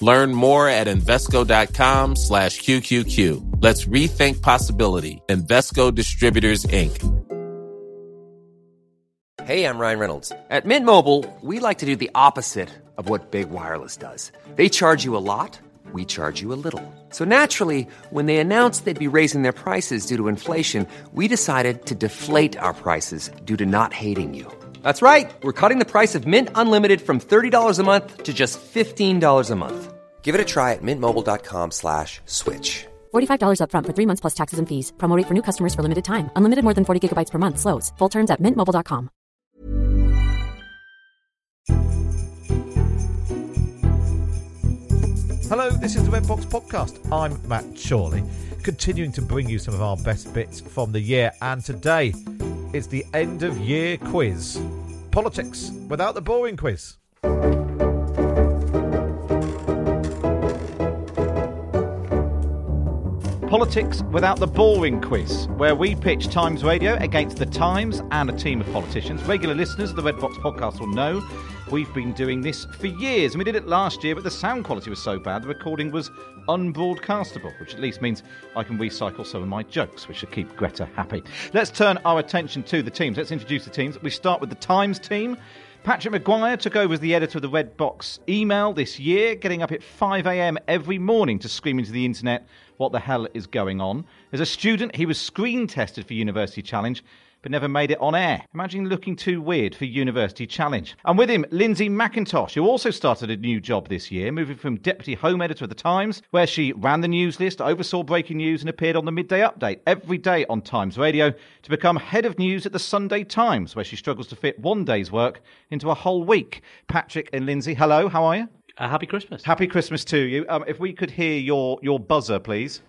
Learn more at Invesco.com slash QQQ. Let's rethink possibility. Invesco Distributors, Inc. Hey, I'm Ryan Reynolds. At Mint Mobile, we like to do the opposite of what Big Wireless does. They charge you a lot, we charge you a little. So naturally, when they announced they'd be raising their prices due to inflation, we decided to deflate our prices due to not hating you. That's right. We're cutting the price of Mint Unlimited from $30 a month to just $15 a month. Give it a try at mintmobile.com slash switch. $45 upfront for three months plus taxes and fees. Promote for new customers for limited time. Unlimited more than 40 gigabytes per month. Slows. Full terms at mintmobile.com. Hello, this is the Red Box Podcast. I'm Matt Chorley, continuing to bring you some of our best bits from the year. And today, it's the end of year quiz. Politics without the boring quiz. Politics without the boring quiz, where we pitch Times Radio against the Times and a team of politicians. Regular listeners of the Red Box podcast will know we've been doing this for years. And we did it last year, but the sound quality was so bad the recording was unbroadcastable, which at least means I can recycle some of my jokes, which should keep Greta happy. Let's turn our attention to the teams. Let's introduce the teams. We start with the Times team. Patrick Maguire took over as the editor of the Red Box email this year, getting up at 5am every morning to scream into the internet what the hell is going on. As a student, he was screen tested for University Challenge, but never made it on air. Imagine looking too weird for University Challenge. And with him, Lindsay McIntosh, who also started a new job this year, moving from deputy home editor of The Times, where she ran the news list, oversaw breaking news, and appeared on the midday update every day on Times Radio, to become head of news at the Sunday Times, where she struggles to fit one day's work into a whole week. Patrick and Lindsay, hello, how are you? Uh, happy Christmas. Happy Christmas to you. Um, if we could hear your, your buzzer, please.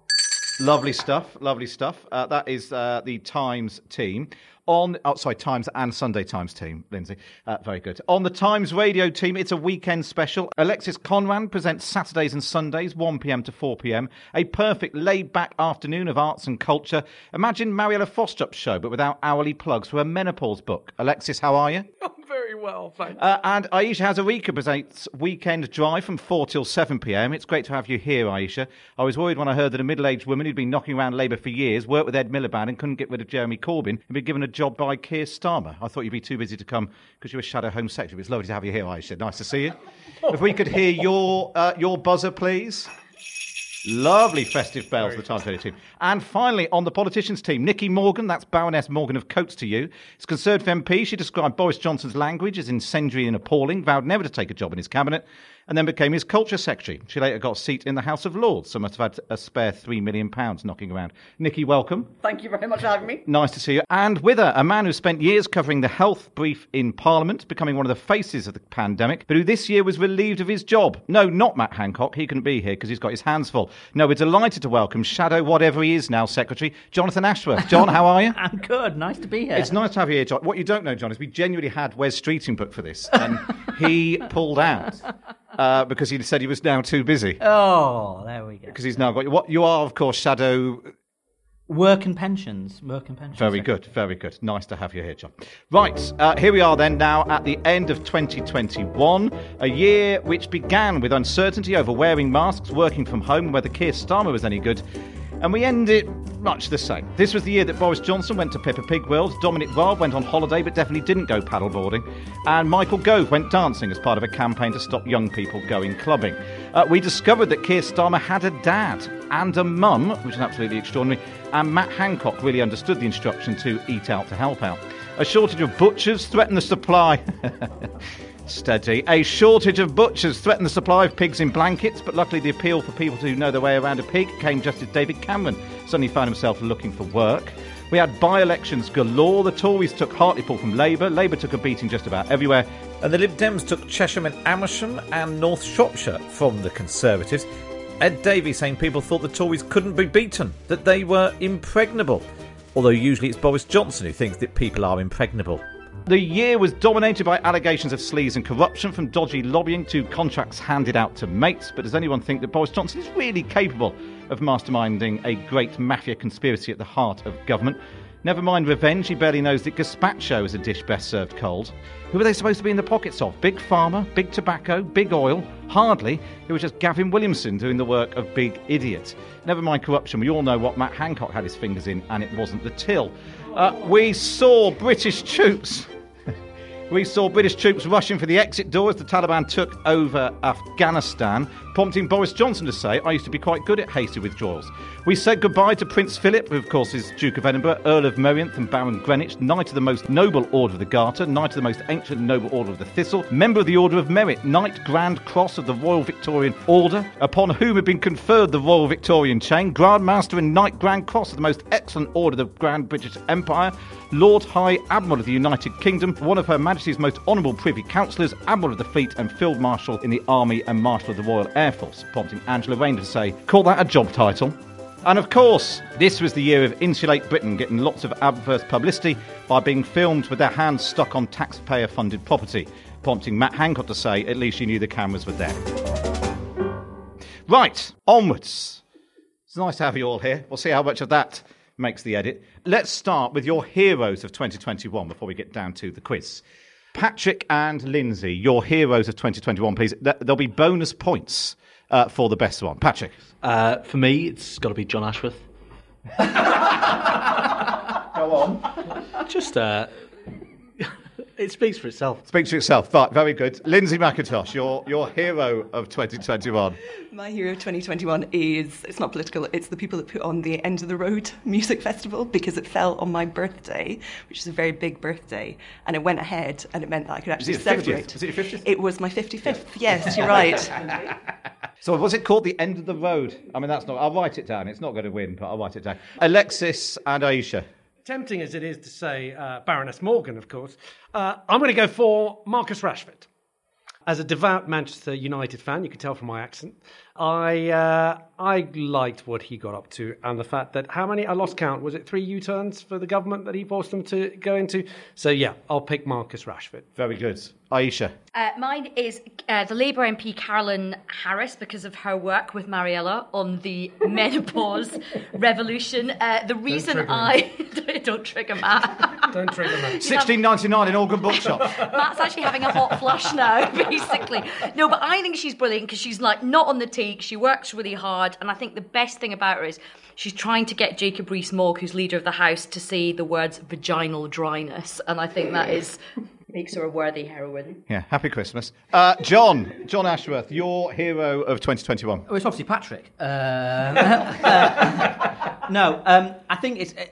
Lovely stuff. Lovely stuff. Uh, that is uh, the Times team. On, oh, sorry, Times and Sunday Times team, Lindsay. Uh, very good. On the Times radio team, it's a weekend special. Alexis Conran presents Saturdays and Sundays, 1 pm to 4 pm. A perfect laid back afternoon of arts and culture. Imagine Mariella Frostrup's show, but without hourly plugs for a menopause book. Alexis, how are you? Very well, thanks. Uh, and Aisha has Hazarika presents Weekend Drive from 4 till 7 pm. It's great to have you here, Aisha. I was worried when I heard that a middle aged woman who'd been knocking around Labour for years, worked with Ed Miliband and couldn't get rid of Jeremy Corbyn, had been given a job by Keir Starmer. I thought you'd be too busy to come because you're a shadow Home Secretary. It's lovely to have you here, Aisha. Nice to see you. if we could hear your, uh, your buzzer, please. Lovely festive bells, for the Times Radio team. And finally, on the politicians team, Nicky Morgan, that's Baroness Morgan of Cotes to you. As Conservative MP, she described Boris Johnson's language as incendiary and appalling, vowed never to take a job in his cabinet, and then became his culture secretary. She later got a seat in the House of Lords, so must have had a spare £3 million knocking around. Nicky, welcome. Thank you very much for having me. Nice to see you. And with her, a man who spent years covering the health brief in Parliament, becoming one of the faces of the pandemic, but who this year was relieved of his job. No, not Matt Hancock. He couldn't be here because he's got his hands full. No, we're delighted to welcome Shadow, whatever he is now, Secretary, Jonathan Ashworth. John, how are you? I'm good. Nice to be here. It's nice to have you here, John. What you don't know, John, is we genuinely had Wes Streeting booked for this, and he pulled out uh, because he said he was now too busy. Oh, there we go. Because he's now got what you are, of course, Shadow. Work and pensions. Work and pensions. Very good, very good. Nice to have you here, John. Right, uh, here we are then now at the end of 2021, a year which began with uncertainty over wearing masks, working from home, whether Keir Starmer was any good. And we end it much the same. This was the year that Boris Johnson went to Peppa Pig World, Dominic Raab went on holiday but definitely didn't go paddleboarding, and Michael Gove went dancing as part of a campaign to stop young people going clubbing. Uh, we discovered that Keir Starmer had a dad and a mum, which is absolutely extraordinary, and Matt Hancock really understood the instruction to eat out to help out. A shortage of butchers threatened the supply. A shortage of butchers threatened the supply of pigs in blankets, but luckily the appeal for people to know their way around a pig came just as David Cameron suddenly found himself looking for work. We had by elections galore. The Tories took Hartlepool from Labour. Labour took a beating just about everywhere. And the Lib Dems took Chesham and Amersham and North Shropshire from the Conservatives. Ed Davey saying people thought the Tories couldn't be beaten, that they were impregnable. although usually it's Boris Johnson who thinks that people are impregnable. The year was dominated by allegations of sleaze and corruption, from dodgy lobbying to contracts handed out to mates. But does anyone think that Boris Johnson is really capable of masterminding a great mafia conspiracy at the heart of government? Never mind revenge, he barely knows that gazpacho is a dish best served cold. Who are they supposed to be in the pockets of? Big Pharma, Big Tobacco, Big Oil? Hardly. It was just Gavin Williamson doing the work of Big Idiot. Never mind corruption, we all know what Matt Hancock had his fingers in, and it wasn't the till. Uh, we saw British troops we saw British troops rushing for the exit door as the Taliban took over Afghanistan, prompting Boris Johnson to say, I used to be quite good at hasty withdrawals. We said goodbye to Prince Philip, who of course is Duke of Edinburgh, Earl of Merioneth and Baron Greenwich, Knight of the Most Noble Order of the Garter, Knight of the Most Ancient and Noble Order of the Thistle, Member of the Order of Merit, Knight Grand Cross of the Royal Victorian Order, upon whom had been conferred the Royal Victorian Chain, Grand Master and Knight Grand Cross of the Most Excellent Order of the Grand British Empire, Lord High Admiral of the United Kingdom, one of Her Majesty's most honourable Privy Councillors, Admiral of the Fleet, and Field Marshal in the Army and Marshal of the Royal Air Force, prompting Angela Rayner to say, Call that a job title? And of course, this was the year of Insulate Britain getting lots of adverse publicity by being filmed with their hands stuck on taxpayer funded property, prompting Matt Hancock to say, At least you knew the cameras were there. Right, onwards. It's nice to have you all here. We'll see how much of that makes the edit. Let's start with your heroes of 2021 before we get down to the quiz. Patrick and Lindsay, your heroes of 2021, please. There'll be bonus points uh, for the best one. Patrick. Uh, for me, it's got to be John Ashworth. Go on. Just, uh, it speaks for itself. Speak to yourself. Right, very good. Lindsay McIntosh, your, your hero of 2021. My hero of 2021 is it's not political, it's the people that put on the End of the Road Music Festival because it fell on my birthday, which is a very big birthday, and it went ahead and it meant that I could actually it your 50th? celebrate. Was it your 50th? It was my 55th, yes, you're right. So, was it called The End of the Road? I mean, that's not. I'll write it down. It's not going to win, but I'll write it down. Alexis and Aisha. Tempting as it is to say uh, Baroness Morgan, of course, uh, I'm going to go for Marcus Rashford. As a devout Manchester United fan, you can tell from my accent, I uh, I liked what he got up to and the fact that how many I lost count was it three U-turns for the government that he forced them to go into. So yeah, I'll pick Marcus Rashford. Very good. Aisha. Uh, mine is uh, the Labour MP Carolyn Harris because of her work with Mariella on the menopause revolution. Uh, the reason trigger him. I don't trigger Matt. Don't trigger me. 1699 in Organ Bookshop. Matt's actually having a hot flush now, basically. No, but I think she's brilliant because she's like not on the take. She works really hard, and I think the best thing about her is she's trying to get Jacob Rees-Mogg, who's leader of the House, to say the words vaginal dryness, and I think that is makes her a worthy heroine. yeah, happy Christmas. Uh, John. John Ashworth, your hero of 2021. Oh, it's obviously Patrick. Um, no, um, I think it's uh,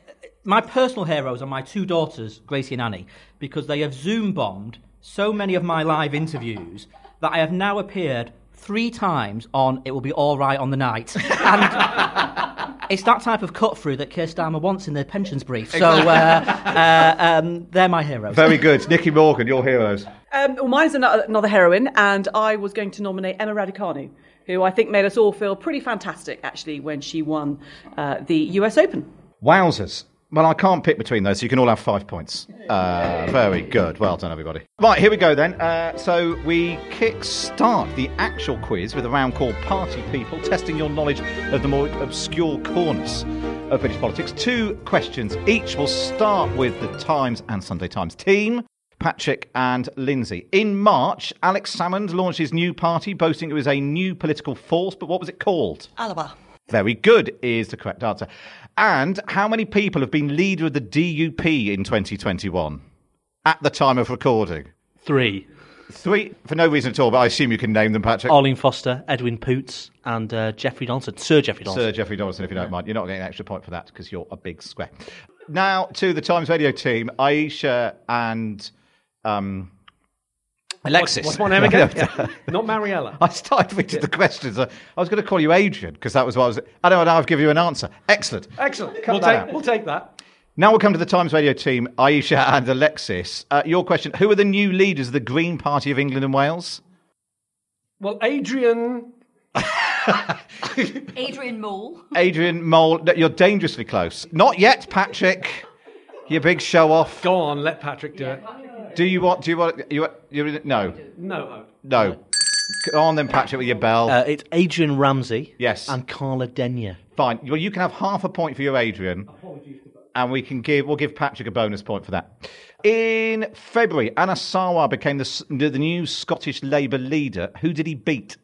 my personal heroes are my two daughters, Gracie and Annie, because they have Zoom bombed so many of my live interviews that I have now appeared three times on It Will Be All Right on the Night. And it's that type of cut through that Keir Starmer wants in the pensions brief. So uh, uh, um, they're my heroes. Very good. Nicky Morgan, your heroes. Um, well, mine's another, another heroine, and I was going to nominate Emma Raducanu, who I think made us all feel pretty fantastic, actually, when she won uh, the US Open. Wowzers. Well, I can't pick between those, so you can all have five points. Uh, very good. Well done, everybody. Right, here we go then. Uh, so we kick start the actual quiz with a round called Party People, testing your knowledge of the more obscure corners of British politics. Two questions each. We'll start with the Times and Sunday Times team. Patrick and Lindsay. In March, Alex Salmond launched his new party, boasting it was a new political force, but what was it called? Alba. Very good is the correct answer. And how many people have been leader of the DUP in 2021 at the time of recording? Three. Three, for no reason at all, but I assume you can name them, Patrick. Arlene Foster, Edwin Poots, and uh, Jeffrey Donaldson. Sir Jeffrey Donaldson. Sir Jeffrey Donaldson, if you don't mind. You're not getting an extra point for that because you're a big square. Now to the Times Radio team, Aisha and um, Alexis. What's my name again? Yeah. Not Mariella. I started reading the questions. I I was going to call you Adrian because that was what I was. I don't know now I've given you an answer. Excellent. Excellent. Cut We'll that take, out. we'll take that. Now we'll come to the Times Radio team, Aisha and Alexis. Uh, your question Who are the new leaders of the Green Party of England and Wales? Well, Adrian Adrian Mole. Adrian Mole, no, you're dangerously close. Not yet, Patrick. You big show off. Go on, let Patrick do it. Do you want? Do you want? You, you no, No. no. Go on then, Patrick, with your bell. Uh, it's Adrian Ramsey. Yes. And Carla Denyer. Fine. Well, you can have half a point for you, Adrian, and we can give. We'll give Patrick a bonus point for that. In February, Anas Sarwar became the, s- the the new Scottish Labour leader. Who did he beat?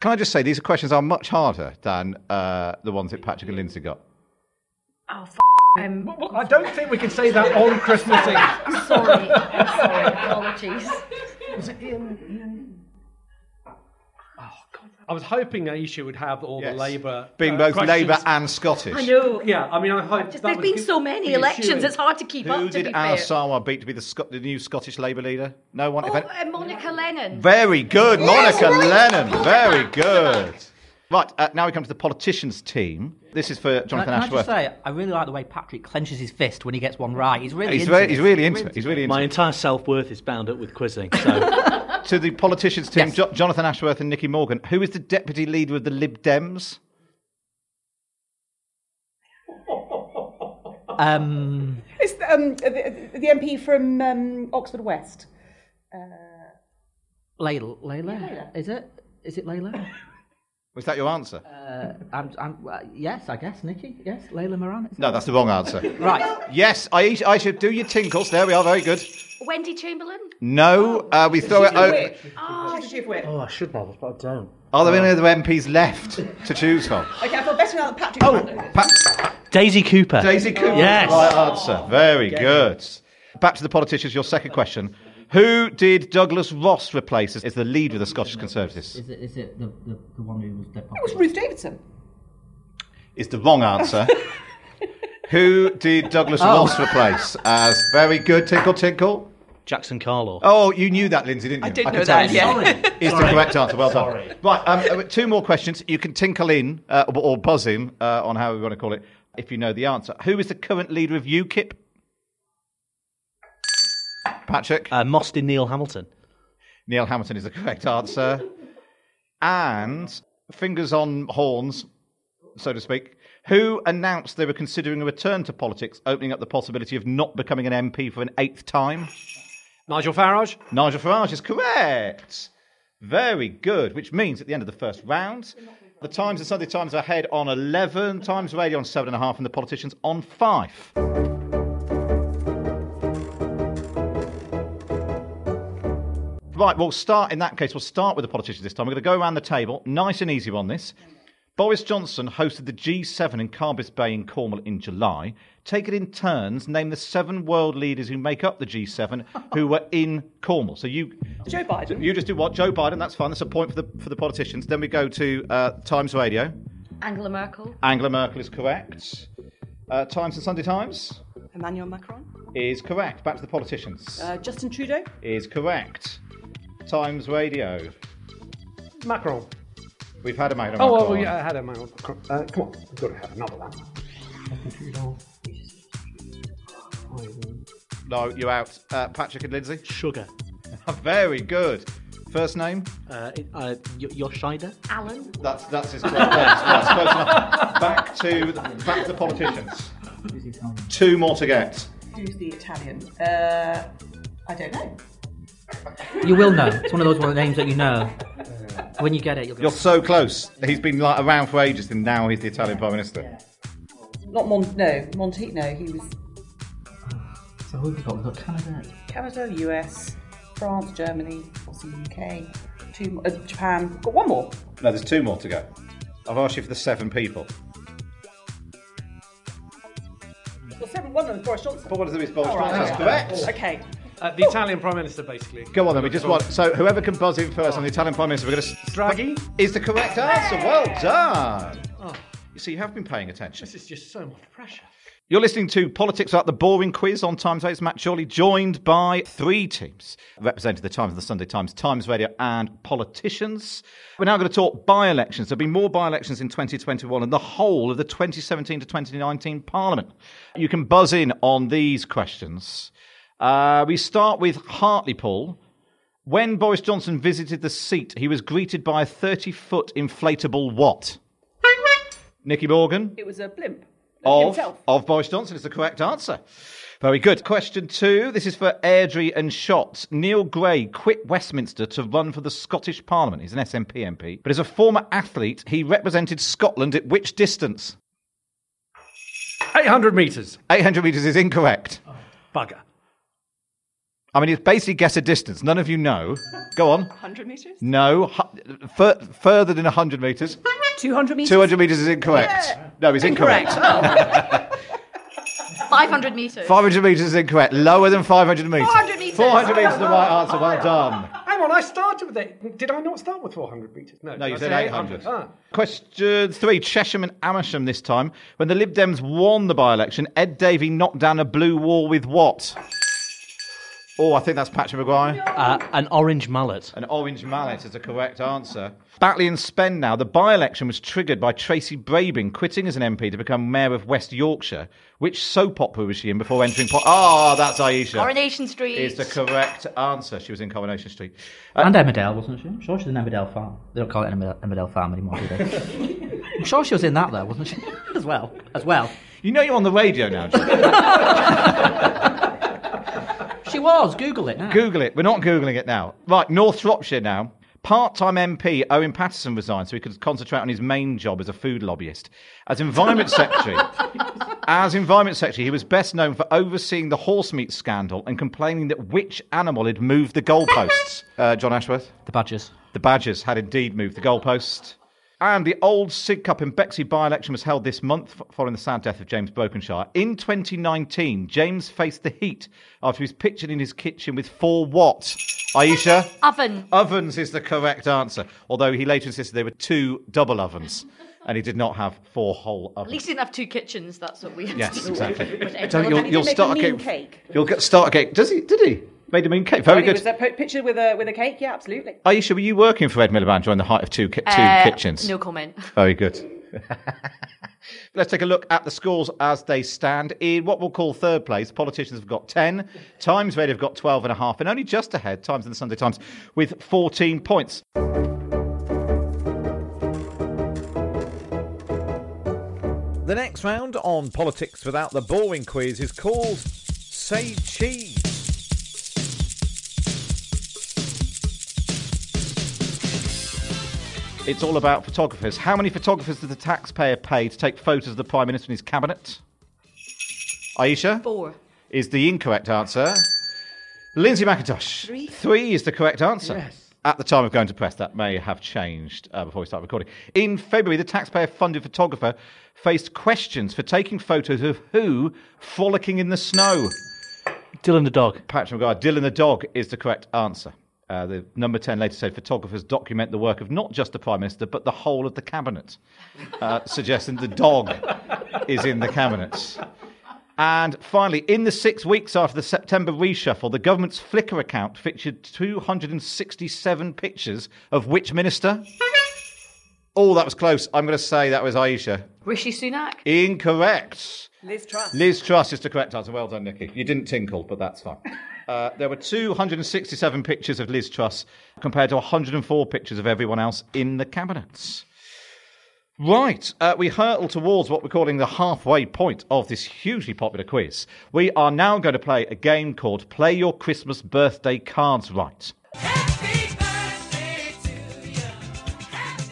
Can I just say these questions are much harder than uh, the ones that Patrick and Lindsay got. Oh, f- um, Well, I don't think we can say that on Christmas Eve. sorry. I'm sorry. Apologies. Was it Ian? Ian? Oh, God. I was hoping Aisha would have all Yes. the Labour. Being uh, both questions. Labour and Scottish. I know. Yeah, I mean, I hope. Just, that there's would been give- so many elections, shoo-in. it's hard to keep Who up. To did be Anna fair. Sarwar beat to be the, Sc- the new Scottish Labour leader? No one. Oh, uh, Monica Lennon. Very good, Monica Lennon. Very good. Right, uh, now we come to the politicians team. This is for Can I, Jonathan can I Ashworth. just say, I really like the way Patrick clenches his fist when he gets one right. He's really he's, into very, it. he's really into it. He's really into My it. entire self worth is bound up with quizzing. So To the politicians team, Yes. Jo- Jonathan Ashworth and Nicky Morgan. Who is the deputy leader of the Lib Dems? Um, It's um, the, the MP from um, Oxford West. Layla, Layla, is it? Is it Layla? Was that your answer? Uh, I'm, I'm, uh, yes, I guess, Nicky. Yes, Layla Moran. No, that's the wrong answer. Right. Yes, I, I should do your tinkles. There we are. Very good. Wendy Chamberlain. No, uh, we throw it. over. oh, oh, I should know this, but I don't. Are there any other MPs left to choose from? Okay, I feel better now that Patrick. Oh, Pa- Daisy Cooper. Daisy Cooper. Yes. Right answer. Very good. Back to the politicians. Your second question. Who did Douglas Ross replace as as the leader of the Scottish Conservatives? Is it, is it the, the, the one who was dead It was Ruth Davidson. Is the wrong answer. Who did Douglas Oh. Ross replace as very good tinkle tinkle? Jackson Carlaw. Oh, you knew that, Lindsay, didn't you? I did can know that, you. yeah. Is the correct answer. Well done. Right, um, uh, two more questions. You can tinkle in uh, or or buzz in uh, on how we want to call it if you know the answer. Who is the current leader of UKIP? Patrick. Uh, Mostyn Neil Hamilton. Neil Hamilton is the correct answer. And fingers on horns, so to speak. Who announced they were considering a return to politics, opening up the possibility of not becoming an MP for an eighth time? Nigel Farage. Nigel Farage is correct. Very good, which means at the end of the first round, the Times and Sunday Times are ahead on 11, Times Radio on 7.5, and the politicians on 5. Right, we'll start in that case. We'll start with the politicians this time. We're going to go around the table, nice and easy on this. Boris Johnson hosted the G7 in Carbis Bay in Cornwall in July. Take it in turns, name the seven world leaders who make up the G7 who were in Cornwall. So you, Joe Biden. you just do what? Joe Biden, that's fine. That's a point for the, for the politicians. Then we go to uh, Times Radio. Angela Merkel. Angela Merkel is correct. Uh, Times and Sunday Times Emmanuel Macron. is correct. Back to the politicians. Uh, Justin Trudeau. is correct. Times Radio. Mackerel. We've had a mackerel. Oh, well, yeah, I had a Emmanuel Macron. Uh, come on, we've got to have another one. No, you're out. Uh, Patrick and Lindsay. Suga. Very good. First name? Uh, it- uh, Y- Yoshida. Alan. That's that's his correct. That's, that's close enough. Back to back to the politicians. Two more to get. Who's the Italian? Uh, I don't know. You will know. It's one of those one of the names that you know. When you get it, you'll go. You're so close. He's been like around for ages, and now he's the Italian Prime Minister. Not Mon. No, Monti. No, he was So who have we got? We've got Canada. Canada, US, France, Germany, what's the UK? Two. Uh, Japan. Got one more. No, there's two more to go. I've asked you for the seven people. Well, seven. One of them is Boris Johnson. But what is it? Boris All right, Johnson. okay. That's correct. Okay. Uh, the Italian Prime Minister, basically. Go on then. We just want so whoever can buzz in first on the Italian Prime Minister. We're going to Draghi. is the correct answer. Well done. You see, you have been paying attention. This is just so much pressure. You're listening to Politics Without the Boring Quiz on Times Eight's Matt Chorley, joined by three teams representing the Times and the Sunday Times, Times Radio, and politicians. We're now going to talk by elections. There'll be more by elections in 2021 and the whole of the 2017 to 2019 Parliament. You can buzz in on these questions. Uh, we start with Hartlepool. When Boris Johnson visited the seat, he was greeted by a 30 foot inflatable what? Nicky Morgan? It was a blimp. Of, Himself. of Boris Johnson is the correct answer. Very good. Question two. This is for Airdrie and Shotts. Neil Gray quit Westminster to run for the Scottish Parliament. He's an SNP MP. But as a former athlete, he represented Scotland at which distance? 800 metres. 800 metres is incorrect. Bugger. I mean, it's basically guess a distance. None of you know. Go on. 100 metres? No. Hu- fur- further than 100 metres. 200 metres. 200 metres is incorrect. No, it's incorrect. Incorrect. 500 metres. 500 metres is incorrect. Lower than 500 metres. 400 metres. 400 metres is the right answer. Well done. Hang on, I started with it. Did I not start with 400 metres? No, No, you I said 800. Ah. Question three Chesham and Amersham this time. When the Lib Dems won the by election, Ed Davey knocked down a blue wall with what? Oh, I think that's Patrick Maguire. Uh, an orange mallet. An orange mallet is the correct answer. Batley and Spen now. The by election was triggered by Tracy Brabin quitting as an MP to become Mayor of West Yorkshire. Which soap opera was she in before entering. Po- oh, that's Aisha. Coronation Street. Is the correct answer. She was in Coronation Street. And Emmerdale, wasn't she? I'm sure she's in Emmerdale Farm. They don't call it Emmerdale, Emmerdale Farm anymore, do they? I'm sure she was in that, though, wasn't she? As well. As well. You know you're on the radio now, John. She was. Google it now. Google it. We're not Googling it now. Right, North Shropshire now. Part time MP Owen Paterson resigned so he could concentrate on his main job as a food lobbyist. As Environment Secretary, as Environment Secretary, he was best known for overseeing the horse meat scandal and complaining that which animal had moved the goalposts. Uh, John Ashworth? The Badgers. The Badgers had indeed moved the goalpost. And the old Sidcup in Bexley by election was held this month following the sad death of James Brokenshire. In 2019, James faced the heat after he was pictured in his kitchen with four what? Aisha? Oven. Ovens is the correct answer, although he later insisted there were two double ovens and he did not have four whole ovens. At least he didn't have two kitchens. That's what we had Yes, to do. exactly. With So you'll, you'll start a a cake. cake. You'll get start a cake. Does he? Did he? Made a mean cake. Very Well, good. was a p- picture with a with a cake. Yeah, absolutely. Aisha, were you working for Ed Miliband during the height of two, ki- two Uh, kitchens? No comment. Very good. Let's take a look at the scores as they stand. In what we'll call third place, politicians have got 10, Times Red have got 12 and a half, and only just ahead, Times and the Sunday Times with 14 points. The next round on Politics Without the Boring Quiz is called Say Cheese. It's all about photographers. How many photographers does the taxpayer pay to take photos of the Prime Minister and his cabinet? Aisha? Four. Is the incorrect answer. Lindsay McIntosh. Three. Three is the correct answer. Yes. At the time of going to press, that may have changed uh, before we start recording. In February, the taxpayer funded photographer faced questions for taking photos of who frolicking in the snow. Dylan the dog. Patrick Maguire, Dylan the dog is the correct answer. Uh, the number 10 later said photographers document the work of not just the Prime Minister, but the whole of the cabinet, uh, suggesting the dog is in the cabinet. And finally, in the six weeks after the September reshuffle, the government's Flickr account featured 267 pictures of which minister? Oh, that was close. I'm going to say that was Aisha. Rishi Sunak. Incorrect. Liz Truss. Liz Truss is the correct answer. Well done, Nicky. You didn't tinkle, but that's fine. Uh, there were 267 pictures of Liz Truss compared to 104 pictures of everyone else in the cabinets. Right, uh, we hurtle towards what we're calling the halfway point of this hugely popular quiz. We are now going to play a game called Play Your Christmas Birthday Cards Right.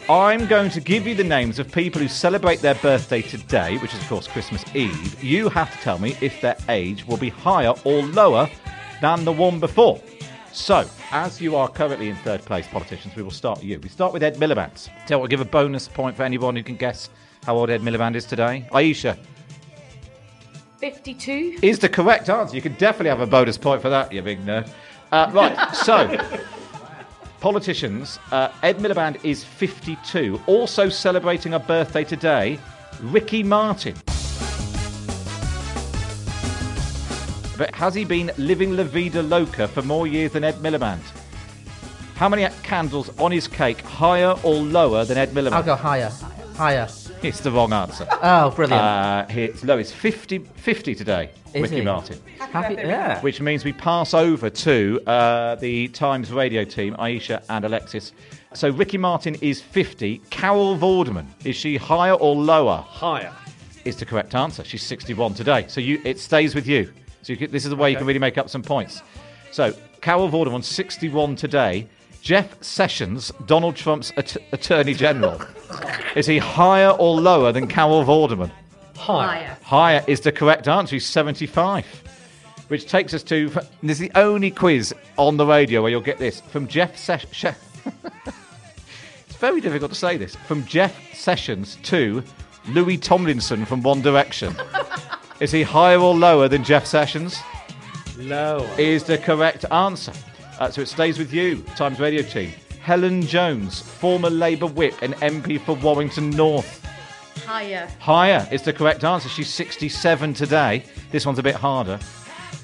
I'm going to give you the names of people who celebrate their birthday today, which is, of course, Christmas Eve. You have to tell me if their age will be higher or lower than the one before. So, as you are currently in third place, politicians, we will start you. We start with Ed Miliband. Tell we'll give a bonus point for anyone who can guess how old Ed Miliband is today. Aisha 52. is the correct answer. You can definitely have a bonus point for that, you big nerd. Uh, right, so politicians, uh, Ed Miliband is 52. Also celebrating a birthday today, Ricky Martin. But has he been living La Vida Loca for more years than Ed Miliband? How many candles on his cake higher or lower than Ed Miliband? I'll go higher. Higher. It's the wrong answer. Oh, brilliant. Uh, it's low. It's 50, 50 today, Is Ricky he? Martin. Happy, yeah. Which means we pass over to uh, the Times radio team, Aisha and Alexis. So Ricky Martin is 50. Carol Vorderman, is she higher or lower? Higher. Is the correct answer. She's 61 today. So you, it stays with you. So you can, this is the way you can really make up some points. So Carol Vorderman, 61 today. Jeff Sessions, Donald Trump's at- Attorney General. is he higher or lower than Carol Vorderman? Higher. Higher is the correct answer. He's 75. Which takes us to. This is the only quiz on the radio where you'll get this. From Jeff Sessions. it's very difficult to say this. From Jeff Sessions to Louis Tomlinson from One Direction. Is he higher or lower than Jeff Sessions? Lower. Is the correct answer. Uh, so it stays with you, Times Radio team. Helen Jones, former Labour whip and MP for Warrington North. Higher. Higher is the correct answer. She's 67 today. This one's a bit harder.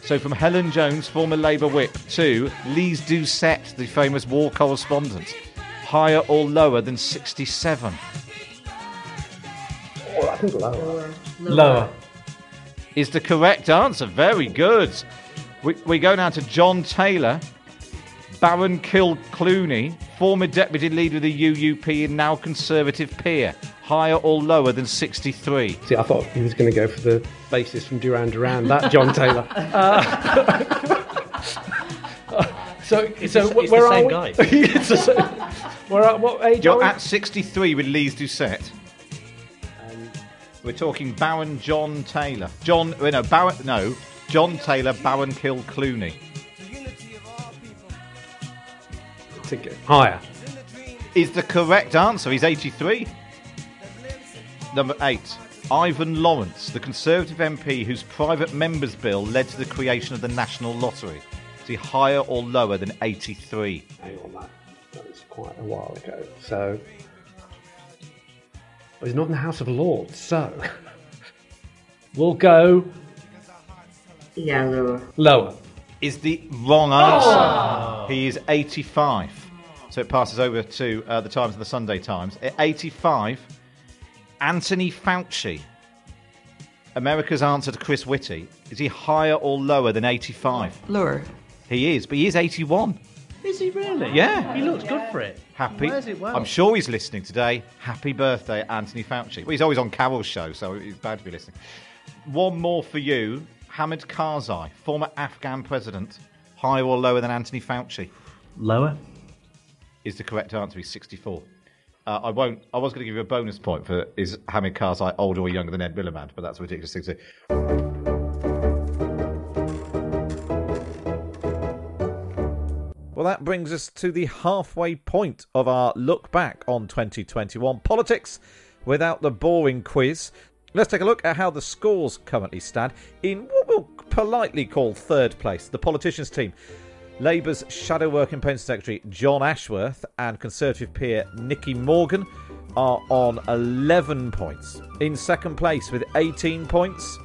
So from Helen Jones, former Labour whip, to Lise Doucette, the famous war correspondent. Higher or lower than 67? Oh, I think lower. Lower. Is the correct answer. Very good. We, we go now to John Taylor, Baron Kill Clooney, former deputy leader of the UUP and now Conservative peer. Higher or lower than 63? See, I thought he was going to go for the bassist from Duran Duran, that John Taylor. Uh, so, It's so the- it's where the are same we? guy. It's the same- Where are, what age are You're we? at 63 with Lise Doucette. We're talking Baron John Taylor. John, uh, no, Baron, no, John Taylor, Baron Kilclooney. Ticket. Higher. Is the correct answer. He's 83. Number eight. Ivan Lawrence, the Conservative MP whose private members' bill led to the creation of the National Lottery. Is he higher or lower than 83? Hang on, that, that was quite a while ago. So, well, he's not in the House of Lords, so we'll go Yeah, lower. lower. Is the wrong answer. He is 85. So it passes over to uh, the Times and the Sunday Times. At 85, Anthony Fauci, America's answer to Chris Whitty. Is he higher or lower than 85? Lower. He is, but he is 81. Is he really? Yeah. He looks good for it. Happy. Wears it well. I'm sure he's listening today. Happy birthday, Anthony Fauci. Well, he's always on Carol's show, so he's bound to be listening. One more for you. Hamid Karzai, former Afghan president. Higher or lower than Anthony Fauci? Lower. Is the correct answer. He's 64. Uh, I won't. I was going to give you a bonus point for is Hamid Karzai older or younger than Ed Miliband, but that's a ridiculous thing to Well, that brings us to the halfway point of our look back on 2021 politics without the boring quiz. Let's take a look at how the scores currently stand in what we'll politely call third place. The politicians team. Labour's shadow working Parliament Secretary John Ashworth and Conservative peer Nicky Morgan are on 11 points. In second place with 18 points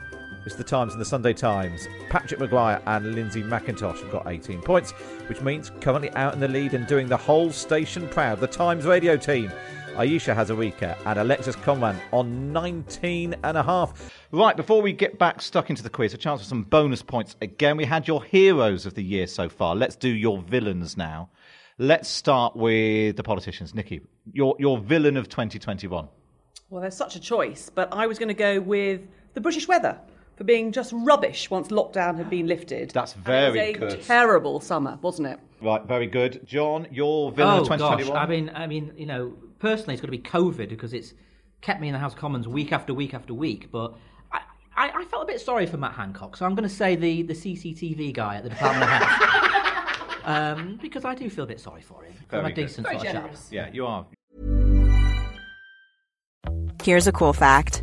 it's the Times and the Sunday Times. Patrick Maguire and Lindsay McIntosh have got 18 points, which means currently out in the lead and doing the whole station proud. The Times radio team. Aisha Hazarika and Alexis Conran on 19 and a half. Right, before we get back stuck into the quiz, a chance for some bonus points. Again, we had your heroes of the year so far. Let's do your villains now. Let's start with the politicians. Nicky, your your villain of 2021. Well, there's such a choice, but I was going to go with the British weather for being just rubbish once lockdown had been lifted. That's And very it was a good. terrible summer, wasn't it? Right, very good. John, your villain oh of 2021. gosh, I mean, I mean, you know, personally, it's got to be COVID because it's kept me in the House of Commons week after week after week. But I, I, I felt a bit sorry for Matt Hancock, so I'm going to say the the CCTV guy at the Department of Health, um, because I do feel a bit sorry for him. I'm Very a good. decent Very sort of chap. generous. yeah, you are. Here's a cool fact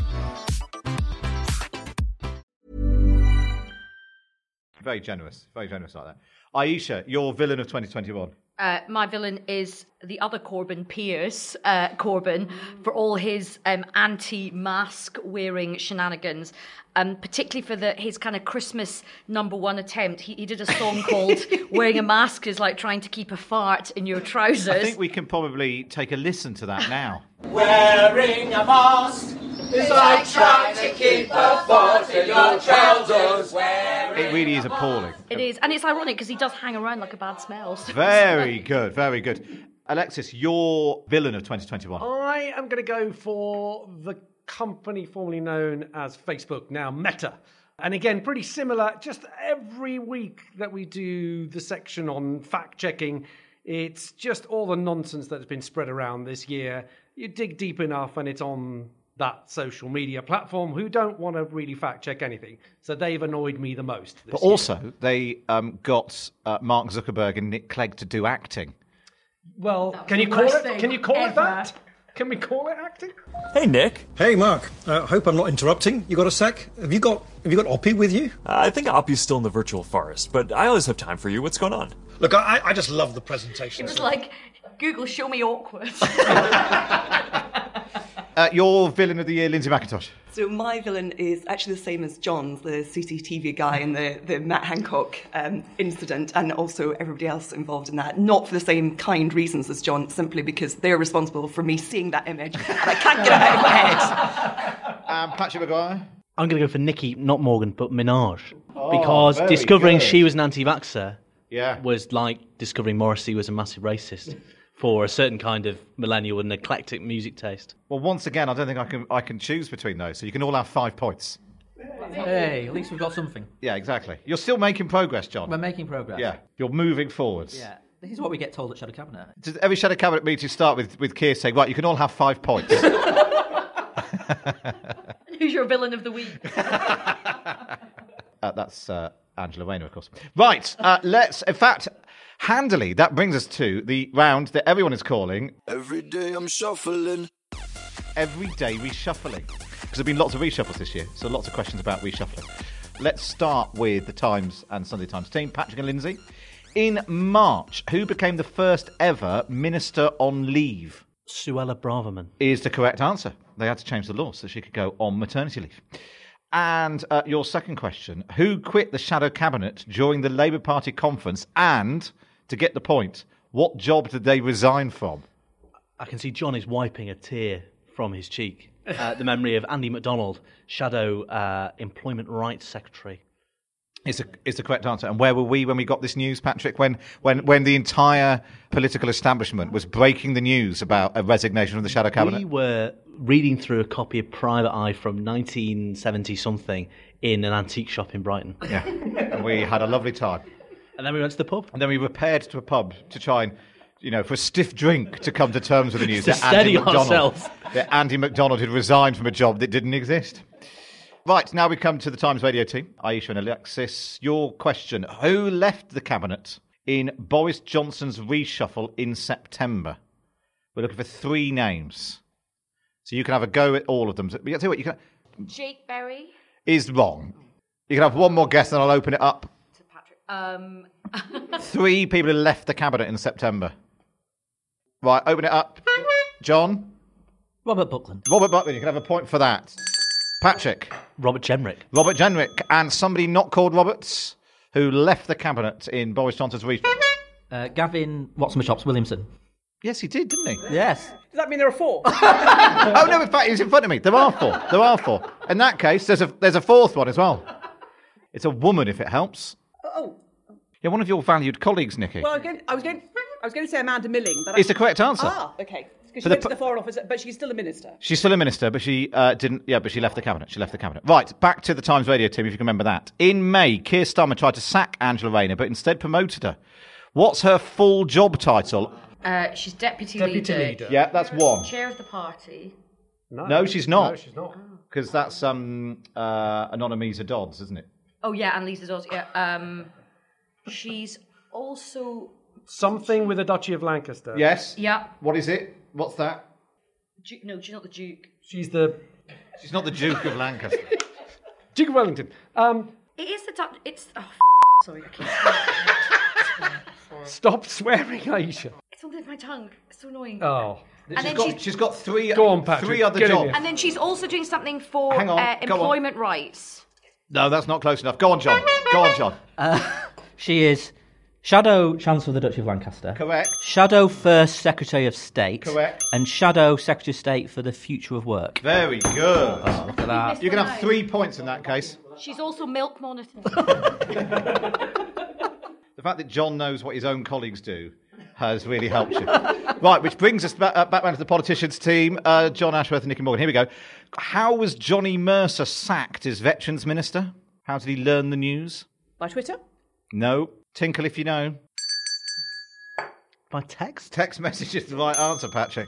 Very generous. Very generous like that. Aisha, your villain of 2021. Uh, my villain is the other Corbyn, Piers uh, Corbyn, for all his um, anti-mask wearing shenanigans. Um, particularly for the his kind of Christmas number one attempt, he, he did a song called "Wearing a Mask is like trying to keep a fart in your trousers." I think we can probably take a listen to that now. Wearing a mask is like trying to keep a fart in your trousers. It really is appalling. It is, and it's ironic because he does hang around like a bad smell. so- Very good. Very good. Alexis, your villain of 2021. I am going to go for the company formerly known as Facebook, now Meta. And again, pretty similar. Just every week that we do the section on fact checking, it's just all the nonsense that's been spread around this year. You dig deep enough, and it's on that social media platform who don't want to really fact check anything. So they've annoyed me the most. But year. also, they um, got uh, Mark Zuckerberg and Nick Clegg to do acting. Well, can you call it? Can you call it that? Can we call it acting? Hey, Nick. Hey, Mark. Uh, hope I'm not interrupting. You got a sec? Have you got Have you got Oppie with you? I think Oppie's still in the virtual forest, but I always have time for you. What's going on? Look, I, I just love the presentation. It presentation. was like Google, show me awkward. Uh, your villain of the year, Lindsay McIntosh. So my villain is actually the same as John's, the CCTV guy in the, the Matt Hancock um, incident, and also everybody else involved in that. Not for the same kind reasons as John, simply because they're responsible for me seeing that image, and I can't get it out of my head. Um, Patrick Maguire. I'm going to go for Nikki, not Morgan, but Minaj. Oh, because discovering good. she was an anti vaxxer Yeah. was like discovering Morrissey was a massive racist for a certain kind of millennial and eclectic music taste. Well, once again, I don't think I can I can choose between those. So you can all have five points. Hey, at least we've got something. Yeah, exactly. You're still making progress, John. We're making progress. Yeah, you're moving forwards. Yeah. This is what we get told at Shadow Cabinet. Does every shadow cabinet meeting start with with Keir saying, "Right, you can all have five points"? Who's your villain of the week? Uh, that's uh, Angela Rayner, of course. Right, uh, let's. In fact, handily, that brings us to the round that everyone is calling Every day I'm shuffling. Everyday Reshuffling. Because there have been lots of reshuffles this year, so lots of questions about reshuffling. Let's start with the Times and Sunday Times team, Patrick and Lindsay. In March, who became the first ever minister on leave? Suella Braverman. Is the correct answer. They had to change the law so she could go on maternity leave. And uh, your second question Who quit the shadow cabinet during the Labour Party conference? And, to get the point, what job did they resign from? I can see John is wiping a tear from his cheek. Uh, the memory of Andy McDonald, Shadow uh, Employment Rights Secretary. Is the, is the correct answer. And where were we when we got this news, Patrick? When, when, when the entire political establishment was breaking the news about a resignation from the shadow cabinet? We were reading through a copy of Private Eye from 1970 something in an antique shop in Brighton. Yeah. and we had a lovely time. And then we went to the pub. And then we repaired to a pub to try and, you know, for a stiff drink to come to terms with the news To that steady Andy McDonald, ourselves. that Andy McDonald had resigned from a job that didn't exist. Right, now we come to the Times Radio team. Aisha and Alexis, your question. Who left the cabinet in Boris Johnson's reshuffle in September? We're looking for three names. So you can have a go at all of them. But I'll tell you what, you can, Jake Berry. is wrong. You can have one more guess and I'll open it up. To Um, Three people who left the cabinet in September. Right, open it up. John? Robert Buckland. Robert Buckland, you can have a point for that. Patrick. Robert Jenrick. Robert Jenrick. And somebody not called Roberts who left the cabinet in Boris Johnson's re. Uh, Gavin What's my chops Williamson. Yes, he did, didn't he? Yes. Does that mean there are four? oh no! In fact, he's in front of me. There are four. There are four. In that case, there's a there's a fourth one as well. It's a woman, if it helps. oh, Yeah, one of your valued colleagues, Nicky. well, I was going, I was going, I was going to say Amanda Milling, but I- It's the correct answer. Ah, okay. Because For she the went to the Foreign Office, but she's still a minister. She's still a minister, but she uh, didn't. Yeah, but she left the cabinet. She left the cabinet. Right, back to the Times Radio team, if you can remember that. In May, Keir Starmer tried to sack Angela Rayner, but instead promoted her. What's her full job title? Uh, she's deputy, Deputy leader. leader. Yeah, that's one. Chair of the party. No, no she's not. No, she's not. Because that's um, uh, Anneliese Dodds, isn't it? Oh yeah, and Lisa Dawes. Yeah. Um, she's also Something with the Duchy of Lancaster. Yes. yeah. What is it? What's that? Duke, no, she's not the Duke. She's the She's not the Duke of Lancaster. Duke of Wellington. Um, It is the Dutch. It's oh, f- sorry. I keep stop swearing, Ayesha. It's on the tip of my tongue. It's so annoying. Oh. And she's then got, she's- she's got three, Go on, Patrick, three other get in jobs. And then she's also doing something for Hang on, uh, go on. employment rights. No, that's not close enough. Go on, John. Go on, John. She is Shadow Chancellor of the Duchy of Lancaster. Correct. Shadow First Secretary of State. Correct. And Shadow Secretary of State for the Future of Work. Very good. Oh, look at that. You can have three points in that case. She's also milk monitor. The fact that John knows what his own colleagues do has really helped you. right, which brings us back, uh, back round to the politicians team. Uh, Jon Ashworth and Nicky Morgan. Here we go. How was Johnny Mercer sacked as Veterans Minister? How did he learn the news? By Twitter? No. Tinkle if you know. By text? Text message is the right answer, Patrick.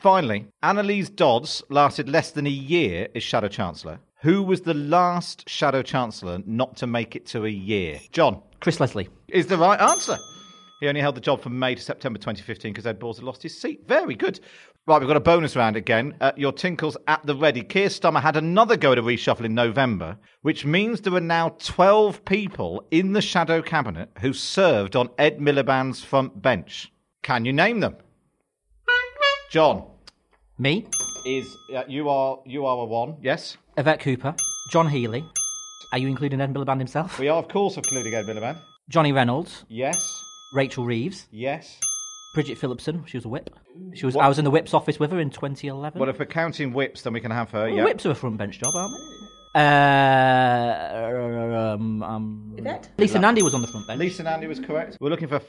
Finally, Anneliese Dodds lasted less than a year as Shadow Chancellor. Who was the last Shadow Chancellor not to make it to a year? John. Chris Leslie. Is the right answer. He only held the job from May to September 2015 because Ed Balls had lost his seat. Very good. Right, we've got a bonus round again. Uh, your tinkles at the ready. Keir Starmer had another go at a reshuffle in November, which means there are now 12 people in the shadow cabinet who served on Ed Miliband's front bench. Can you name them? John. Me. Is uh, you are you are a one? Yes. Yvette Cooper. John Healey. Are you including Ed Miliband himself? We are of course including Ed Miliband. Jonny Reynolds. Yes. Rachel Reeves. Yes. Bridget Phillipson. She was a whip. She was. I was in the whip's office with her in 2011. Well, if we're counting whips, then we can have her. Well, yeah. Whips are a front bench job, aren't they? Uh, um, um, Yvette? Lisa Nandy was on the front bench. Lisa Nandy was correct. We're looking for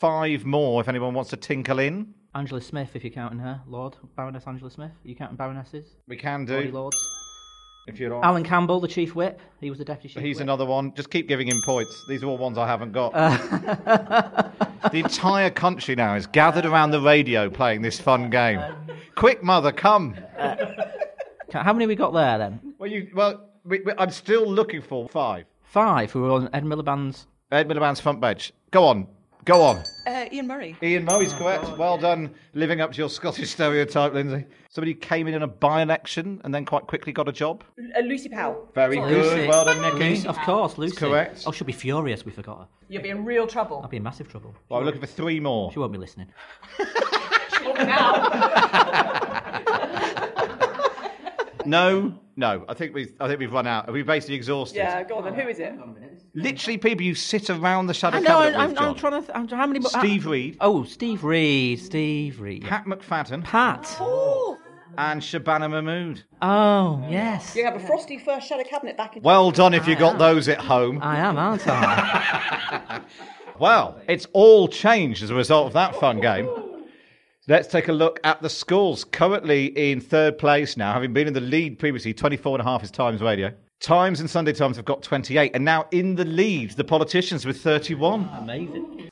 five more if anyone wants to tinkle in. Angela Smith, if you're counting her. Lord. Baroness Angela Smith. Are you counting baronesses? We can Lordy do. Lords. If you're on. Alan Campbell, the chief whip. He was the deputy chief He's whip. another one. Just keep giving him points. These are all ones I haven't got. Uh. the entire country now is gathered around the radio playing this fun game. Quick, mother, come. How many we got there then? Well, you. Well, we, we, I'm still looking for five. Five who were on Ed Miliband's. Ed Miliband's front bench. Go on. Go on. Uh, Ian Murray. Ian Murray's correct. well done, living up to your Scottish stereotype, Lindsay. Somebody came in in a by-election and then quite quickly got a job. Uh, Lucy Powell. Very Sorry. good. Well done, Nicky. Lucy, of course, Lucy. correct. Oh, she'll be furious we forgot her. You'll be in real trouble. I'll be in massive trouble. Well, we're looking for three more. She won't be listening. No, no. I think we. I think we've run out. We've basically exhausted. Yeah, go on then. Who is it? Literally, people you sit around the shadow I know. cabinet I'm, with, I'm, John. I'm trying to. Th- I'm, how many? more- Steve uh, Reed, Oh, Steve Reed. Steve Reed. Pat McFadden, Pat. and Shabana Mahmood. Oh, yes. You have a frosty first shadow cabinet back in. Well done if you got those at home. I am, aren't I? Well, it's all changed as a result of that fun game. Let's take a look at the schools. Currently in third place now, having been in the lead previously, 24 and a half is Times Radio. Times and Sunday Times have got 28, and now in the lead, the politicians with 31. Amazing.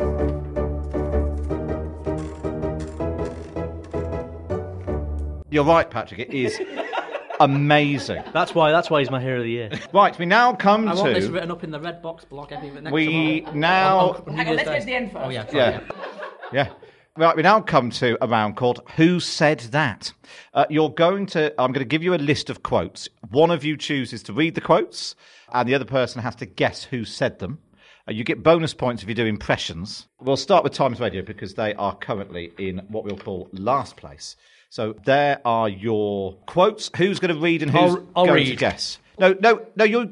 You're right, Patrick. It is amazing. That's why. That's why he's my hero of the year. Right, we now come to I want this written up in the red box block. Everything next We tomorrow. now- oh, oh, On- on Hang New on, Year's let's get to the end oh, first. Oh yeah. sorry, Yeah. Yeah. Right, we now come to a round called Who Said That? Uh, you're going to, I'm going to give you a list of quotes. One of you chooses to read the quotes, and the other person has to guess who said them. Uh, you get bonus points if you do impressions. We'll start with Times Radio because they are currently in what we'll call last place. So there are your quotes. Who's going to read and who's I'll- I'll going to guess? No, no, no. You're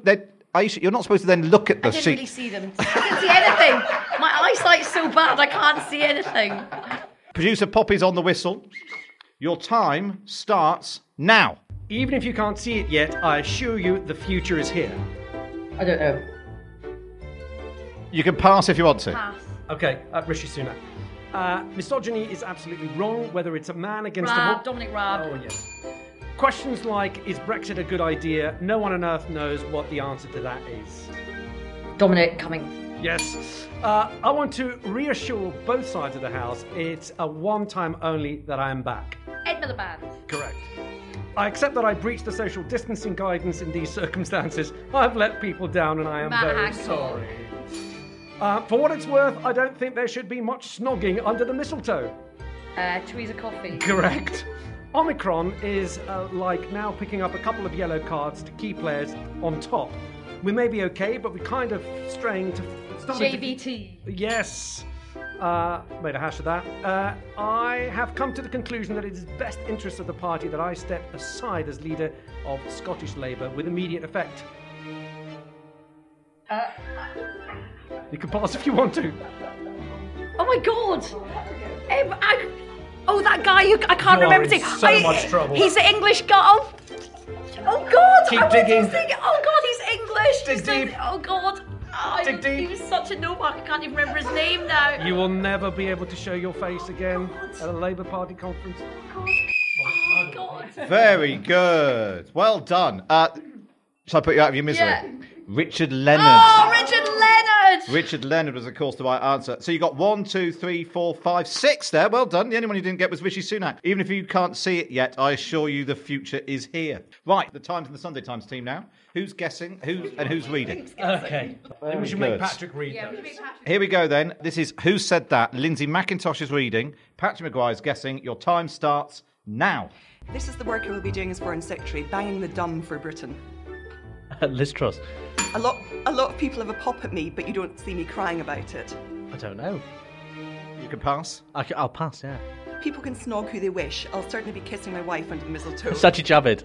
Ayesha, you're not supposed to then look at the I didn't sheet. really see them. I didn't see anything. My eyesight's so bad I can't see anything. Producer Poppy's on the whistle. Your time starts now. Even if you can't see it yet, I assure you the future is here. I don't know. You can pass if you want to. Pass. Okay, uh, Rishi Sunak. Uh, misogyny is absolutely wrong, whether it's a man against a Raab, woman. Dominic Raab. Oh, yes. Questions like, is Brexit a good idea? No one on earth knows what the answer to that is. Dominic Cummings. Yes. Uh, I want to reassure both sides of the House it's a one time only that I am back. Ed Miliband. Correct. I accept that I breached the social distancing guidance in these circumstances. I've let people down and I am Matt very Hancock. sorry. Uh, for what it's worth, I don't think there should be much snogging under the mistletoe. Uh, Thérèse Coffey. Correct. Omicron is uh, like now picking up a couple of yellow cards to key players on top. We may be okay, but we're kind of straying to. Starting to- JVT. Yes. Uh, made a hash of that. Uh, I have come to the conclusion that it is best interest of the party that I step aside as leader of Scottish Labour with immediate effect. Uh, You can pass if you want to. oh my god! Um, I, oh, that guy who I can't You're remember in his name. so I- much trouble. He's the English guy. Oh, oh god! Keep I digging. thinking, oh god, he's English. Dig He's the- deep. oh god. Oh, Dig he, he was such a no. I can't even remember his name now. You will never be able to show your face again at a Labour Party conference. Oh god. Very good. Well done. Uh, shall I put you out of your misery? Yeah. Richard Leonard. Oh, Richard Leonard. Richard Leonard was, of course, the right answer. So you got one, two, three, four, five, six there. Well done. The only one you didn't get was Rishi Sunak. Even if you can't see it yet, I assure you the future is here. Right, the Times and the Sunday Times team now. Who's guessing? Who's and who's reading? Okay. Then we should make. Patrick read Yeah, those. Patrick- Here we go then. This is Who Said That? Lindsay McIntosh is reading. Patrick Maguire's guessing. Your time starts now. This is the work I will be doing as Foreign Secretary, banging the drum for Britain. Liz Truss. A lot, a lot of people have a pop at me, but you don't see me crying about it. I don't know. You can pass. I, will pass, yeah. People can snog who they wish. I'll certainly be kissing my wife under the mistletoe. Sajid Javid.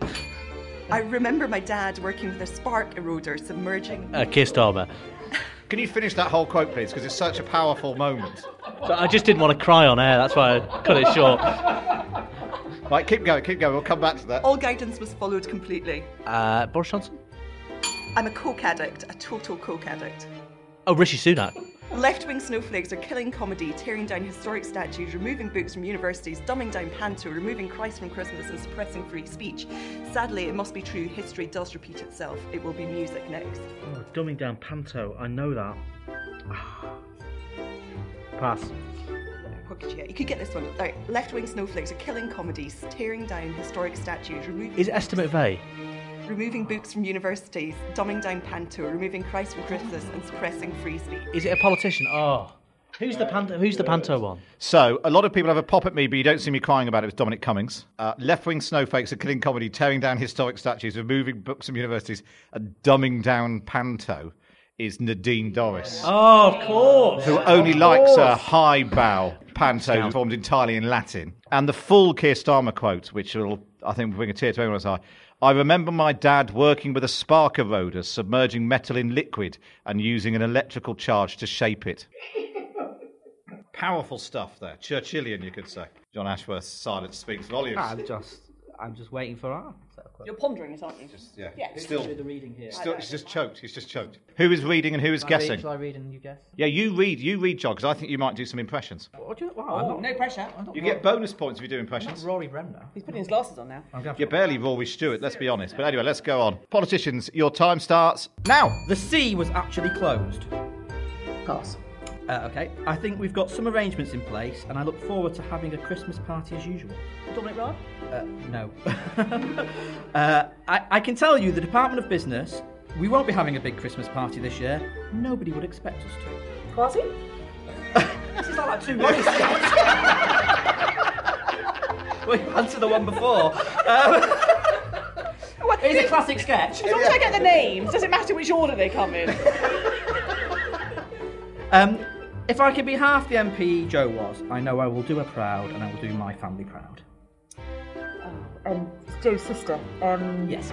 I remember my dad working with a spark eroder submerging. Uh, Keir Starmer. Can you finish that whole quote, please? Because it's such a powerful moment. So I just didn't want to cry on air, that's why I cut it short. Right, keep going, keep going. We'll come back to that. All guidance was followed completely. Uh, Boris Johnson? I'm a coke addict, a total coke addict. Oh, Rishi Sunak. Left wing snowflakes are killing comedy, tearing down historic statues, removing books from universities, dumbing down panto, removing Christ from Christmas, and suppressing free speech. Sadly, it must be true, history does repeat itself. It will be music next. Oh, dumbing down Panto, I know that. Pass. What could you get? You could get this one. Right. Left wing snowflakes are killing comedies, tearing down historic statues, removing, Is it Esther McVey? Removing books from universities, dumbing down panto, removing Christ from Christmas, and suppressing free speech. Is it a politician? Oh. Who's the Panto, who's the Panto one? So, a lot of people have a pop at me, but you don't see me crying about it with Dominic Cummings. Uh, Left wing snowflakes are killing comedy, tearing down historic statues, removing books from universities, and dumbing down panto is Nadine Dorries. Oh, of course. Who only likes a high bow panto performed entirely in Latin. And the full Keir Starmer quote, which will, I think, will bring a tear to everyone's eye. I remember my dad working with a spark eroder, submerging metal in liquid and using an electrical charge to shape it. Powerful stuff there. Churchillian, you could say. Jon Ashworth's silence speaks volumes. I'm just, I'm just waiting for our. You're pondering it, aren't you? yeah. Yeah. Still, do the reading here. still, he's just choked. He's just choked. Who is reading and who is Shall I read- guessing? Shall I read and you guess? Yeah, you read. You read, John, because I think you might do some impressions. What do you, wow, I'm not, no pressure. You get bonus points if you do impressions. Rory Bremner. He's putting his glasses on now. You're barely Rory Stewart, let's be honest. But anyway, let's go on. Politicians, your time starts now. The sea was actually closed. Pass. Uh, okay, I think we've got some arrangements in place, and I look forward to having a Christmas party as usual. Dominic Raab? Uh, no. uh, I, I can tell you, the Department of Business, we won't be having a big Christmas party this year. Nobody would expect us to. Kwasi? This is not like two months. well, you answered the one before. Um, it's a classic sketch. As long as I get the names, does it matter which order they come in? Um, if I could be half the MP Jo was, I know I will do her proud and I will do my family proud. um, Jo's sister. Um, yes.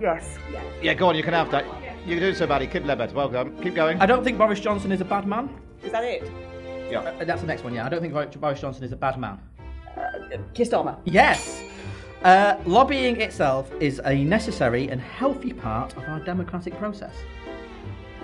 yes. Yeah. Yeah, go on, you can have that. You can do so, buddy. Kim Leadbeater. Welcome. Keep going. I don't think Boris Johnson is a bad man. Is that it? Yeah. Uh, that's the next one, yeah. I don't think Boris Johnson is a bad man. Uh, Keir Starmer. Yes. Uh, lobbying itself is a necessary and healthy part of our democratic process.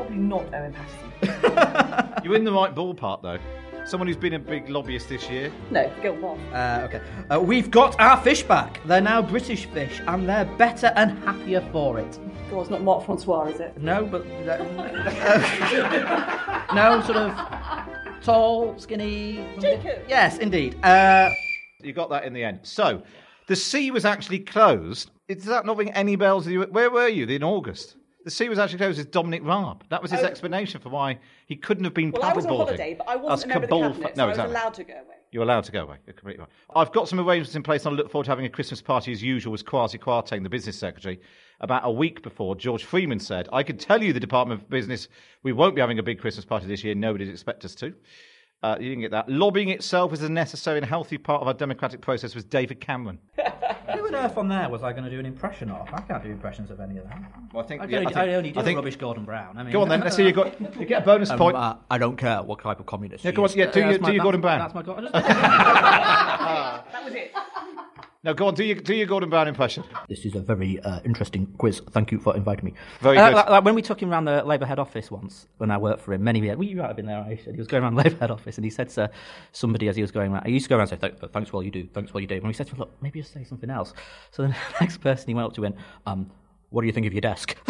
Probably not Owen Paterson. You're in the right ballpark, though. Someone who's been a big lobbyist this year. No, Gil Moss. Uh, okay. Uh, we've got our fish back. They're now British fish, and they're better and happier for it. Well, it's not Mark Francois, is it? No, but no, sort of tall, skinny. Jacob. Yes, indeed. Uh, You got that in the end. So, the sea was actually closed. Is that not ring any bells? Where were you in August? The sea was actually closed with Dominic Raab. That was his Oh. explanation for why he couldn't have been Well, I was on holiday, but I wasn't a member of the cabinet, no, so I was allowed to go away. You're allowed to go away. You're completely right. I've got some arrangements in place. and I look forward to having a Christmas party as usual with Kwasi Kwarteng, the business secretary. About a week before, George Freeman said, I can tell you, the Department of Business, we won't be having a big Christmas party this year. Nobody'd expect us to. Uh, you didn't get that. Lobbying itself is a necessary and healthy part of our democratic process, was David Cameron. who on earth on there was I going to do an impression of? I can't do impressions of any of that. Well, I think, I, yeah, only, I think- I only do I think- rubbish Gordon Brown. I mean, Go on then, let's see you got- you get a bonus Um, point. uh, I don't care what type of communist. Yeah, go on, yeah, do Uh, your- that's my- do your Gordon Brown. That's my Gordon. That was it. No, go on, do your, do your Gordon Brown impression. This is a very uh, interesting quiz. Thank you for inviting me. Very Uh, good. Like, like when we took him around the Labour head office once, when I worked for him, many years. Well, you might have been there. I said he was going around the Labour head office, and he said to somebody as he was going around, "I used to go around and say thanks for all you do, thanks for all you do." And he said to him, "Look, maybe you say something else." So the next person he went up to went, um, "What do you think of your desk?"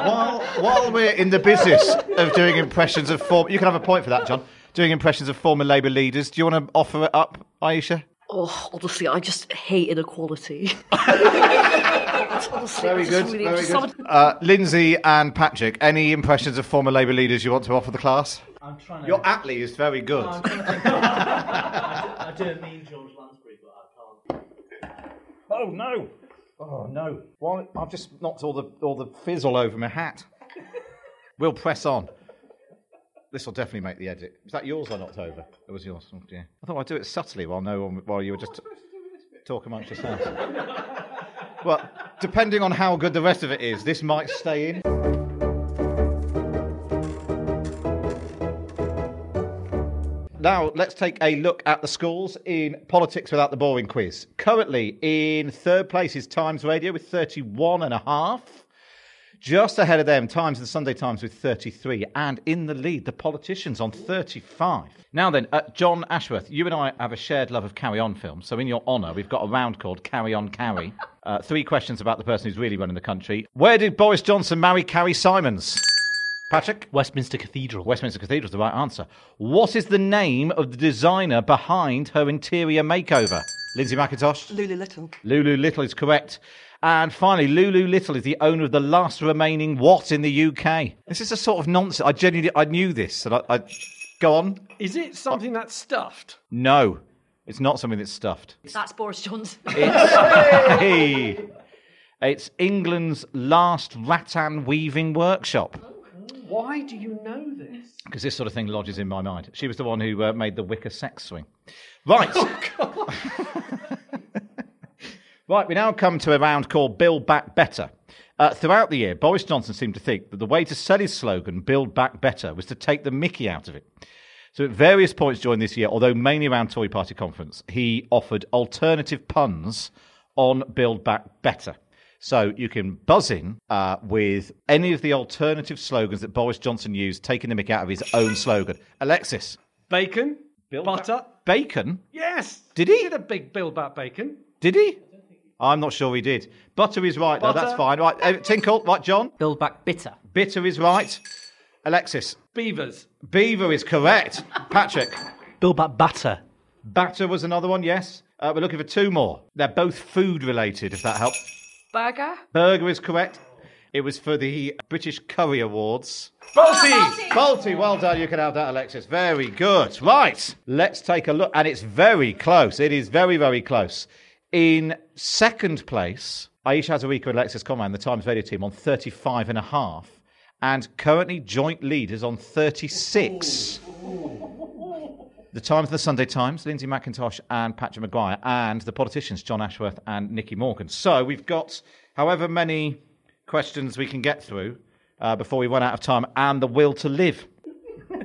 while, while we're in the business of doing impressions of form, you can have a point for that, John. Doing impressions of former Labour leaders. Do you want to offer it up, Ayesha? Oh, honestly, I just hate inequality. honestly, Very good. really- very good. someone- Uh, Lindsay and Patrick, any impressions of former Labour leaders you want to offer the class? I'm trying to. Your Attlee is very good. I don't mean George Lansbury, but I can't. Oh no! Oh no! Well, I've just knocked all the all the fizz all over my hat. we'll press on. This will definitely make the edit. Was that yours I knocked over? It was yours. Oh, dear. I thought I'd do it subtly while no one, while you were just talking amongst yourselves. well, depending on how good the rest of it is, this might stay in. Now, let's take a look at the schools in Politics Without the Boring Quiz. Currently, in third place is Times Radio with 31 and a half. Just ahead of them, Times and Sunday Times with 33. And in the lead, the politicians on 35. Now then, uh, Jon Ashworth, you and I have a shared love of Carry On films. So in your honour, we've got a round called Carry On Carry. Uh, three questions about the person who's really running the country. Where did Boris Johnson marry Carrie Symonds? Patrick? Westminster Cathedral. Westminster Cathedral is the right answer. What is the name of the designer behind her interior makeover? Lindsay McIntosh? Lulu Lytle. Lulu Lytle is correct. And finally, Lulu Lytle is the owner of the last remaining what in the UK? This is a sort of nonsense. I genuinely, I knew this. And I, I, go on. Is it something that's stuffed? No, it's not something that's stuffed. That's Boris Johnson. It's, hey, it's England's last rattan weaving workshop. Why do you know this? Because this sort of thing lodges in my mind. She was the one who uh, made the wicker sex swing. Right. right, we now come to a round called Build Back Better. Uh, throughout the year, Boris Johnson seemed to think that the way to sell his slogan, Build Back Better, was to take the mickey out of it. So at various points during this year, although mainly around Tory Party conference, he offered alternative puns on Build Back Better. So you can buzz in uh, with any of the alternative slogans that Boris Johnson used, taking the mick out of his own slogan. Alexis. Bacon? butter? Bacon? Yes. Did he? did a big build back bacon. Did he? I'm not sure he did. Butter is right, though. That's fine. Right, uh, Tinkle. Right, John? Build back bitter. Bitter is right. Alexis. Beavers. Beaver is correct. Patrick. Build back batter. Batter was another one, yes. Uh, we're looking for two more. They're both food related, if that helps. Burger. Burger is correct. It was for the British Curry Awards. Balti! Balti, well done. You can have that, Alexis. Very good. Right, let's take a look. And it's very close. It is very, very close. In second place, Ayesha Hazarika and Alexis Conran, the Times Radio team, on 35 and a half. And currently joint leaders on 36. The Times and the Sunday Times, Lindsay McIntosh and Patrick Maguire, and the politicians, Jon Ashworth and Nicky Morgan. So we've got however many questions we can get through uh, before we run out of time and the will to live.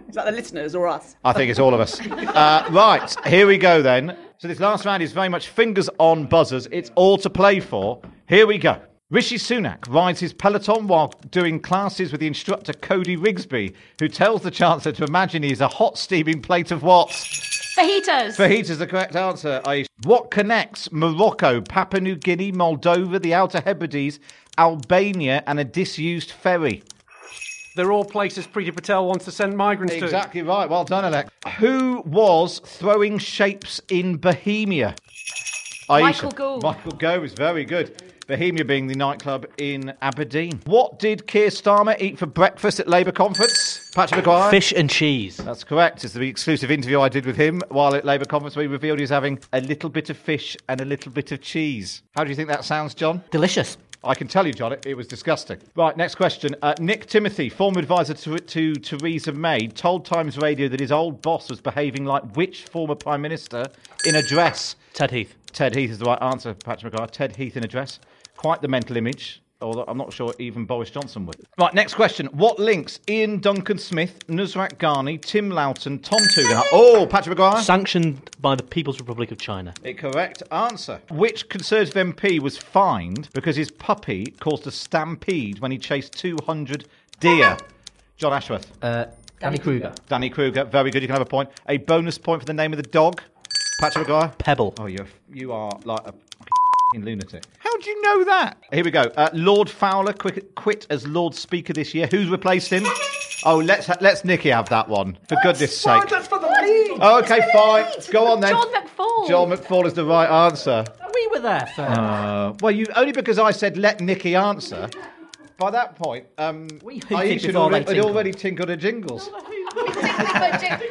Is that the listeners or us? I think it's all of us. Uh, right, here we go then. So this last round is very much fingers on buzzers. It's all to play for. Here we go. Rishi Sunak rides his peloton while doing classes with the instructor Cody Rigsby, who tells the Chancellor to imagine he's a hot steaming plate of what? Fajitas. Fajita is the correct answer. Aish. What connects Morocco, Papua New Guinea, Moldova, the Outer Hebrides, Albania, and a disused ferry? They're all places Priti Patel wants to send migrants to. Exactly right. Well done, Alex. Who was throwing shapes in Bohemia? Michael Gove. Michael Gove is very good. Bohemia being the nightclub in Aberdeen. What did Keir Starmer eat for breakfast at Labour conference? Patrick Maguire? Fish and cheese. That's correct. It's the exclusive interview I did with him while at Labour conference where he revealed he was having a little bit of fish and a little bit of cheese. How do you think that sounds, John? Delicious. I can tell you, John, it, it was disgusting. Right, next question. Uh, Nick Timothy, former advisor to, to Theresa May, told Times Radio that his old boss was behaving like which former Prime Minister in a dress? Ted Heath. Ted Heath is the right answer, Patrick McGrath. Ted Heath in a dress. Quite the mental image, although I'm not sure even Boris Johnson would. Right, next question. What links Iain Duncan Smith, Nusrat Ghani, Tim Loughton, Tom Tugendhat? Oh, Patrick Maguire. Sanctioned by the People's Republic of China. A correct answer. Which Conservative MP was fined because his puppy caused a stampede when he chased 200 deer? Jon Ashworth. Uh, Danny Kruger. Danny Kruger. Very good. You can have a point. A bonus point for the name of the dog. Patrick Maguire. Pebble. Oh, you're, you are like a f***ing lunatic. How do you know that? Here we go. Uh, Lord Fowler quit, quit as Lord Speaker this year. Who's replaced him? Oh, let's ha- let's Nicky have that one for goodness sake. That's for the lead. Oh, okay, fine. Go on then. John McFall. John McFall is the right answer. We were there first. Uh, well, you only because I said let Nicky answer. By that point, um, We hooted Ayesha had already, they had tinkled. already tinkled her jingles.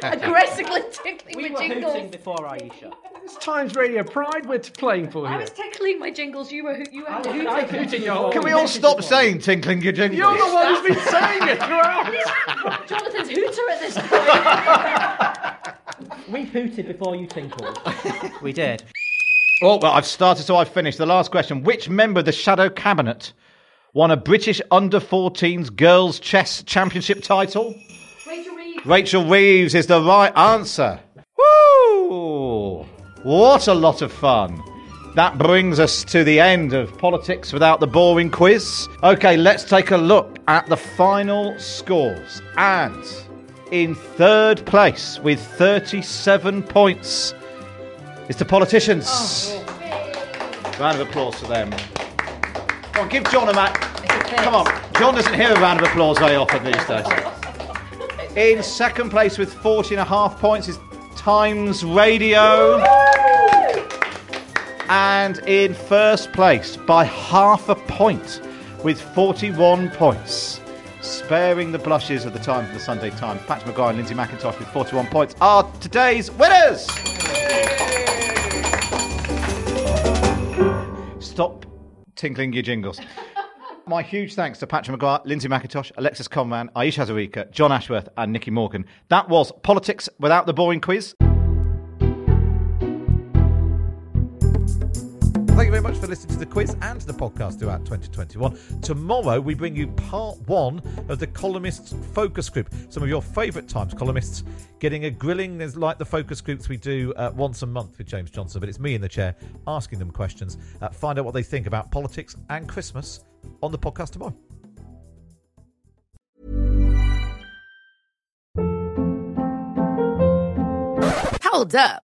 Aggressively tickling we my were jingles. hooting before Ayesha. It's Times Radio Pride we're playing for you. I here. was tickling my jingles. You were you were I hooting. hooted your Can we all stop saying tinkling your jingles? You're the one who's been saying it throughout. Jonathan's hooter at this point. We hooted before you tinkled. we did. Oh, well, I've started, so I've finished. The last question. Which member of the Shadow Cabinet won a British under 14s Girls Chess Championship title? Rachel Reeves. Rachel Reeves is the right answer. Woo! What a lot of fun. That brings us to the end of Politics Without the Boring Quiz. Okay, let's take a look at the final scores. And in third place with 37 points is the Politicians. Oh, Round of applause for them. Come on, give John a mat. Come on. John doesn't hear a round of applause very often these days. In second place with 40 and a half points is Times Radio. And in first place by half a point with 41 points. Sparing the blushes of the Times and the Sunday Times, Patrick Maguire and Lindsay McIntosh with 41 points are today's winners. Stop tinkling your jingles. My huge thanks to Patrick Maguire, Lindsay McIntosh, Alexis Conran, Ayesha Hazarika, Jon Ashworth, and Nicky Morgan. That was Politics Without the Boring Quiz. Thank you very much for listening to the quiz and to the podcast throughout 2021. Tomorrow, we bring you part one of the columnists focus group. Some of your favourite Times columnists getting a grilling as like the focus groups we do uh, once a month with James Johnson. But it's me in the chair asking them questions. Uh, find out what they think about politics and Christmas on the podcast tomorrow. Hold up.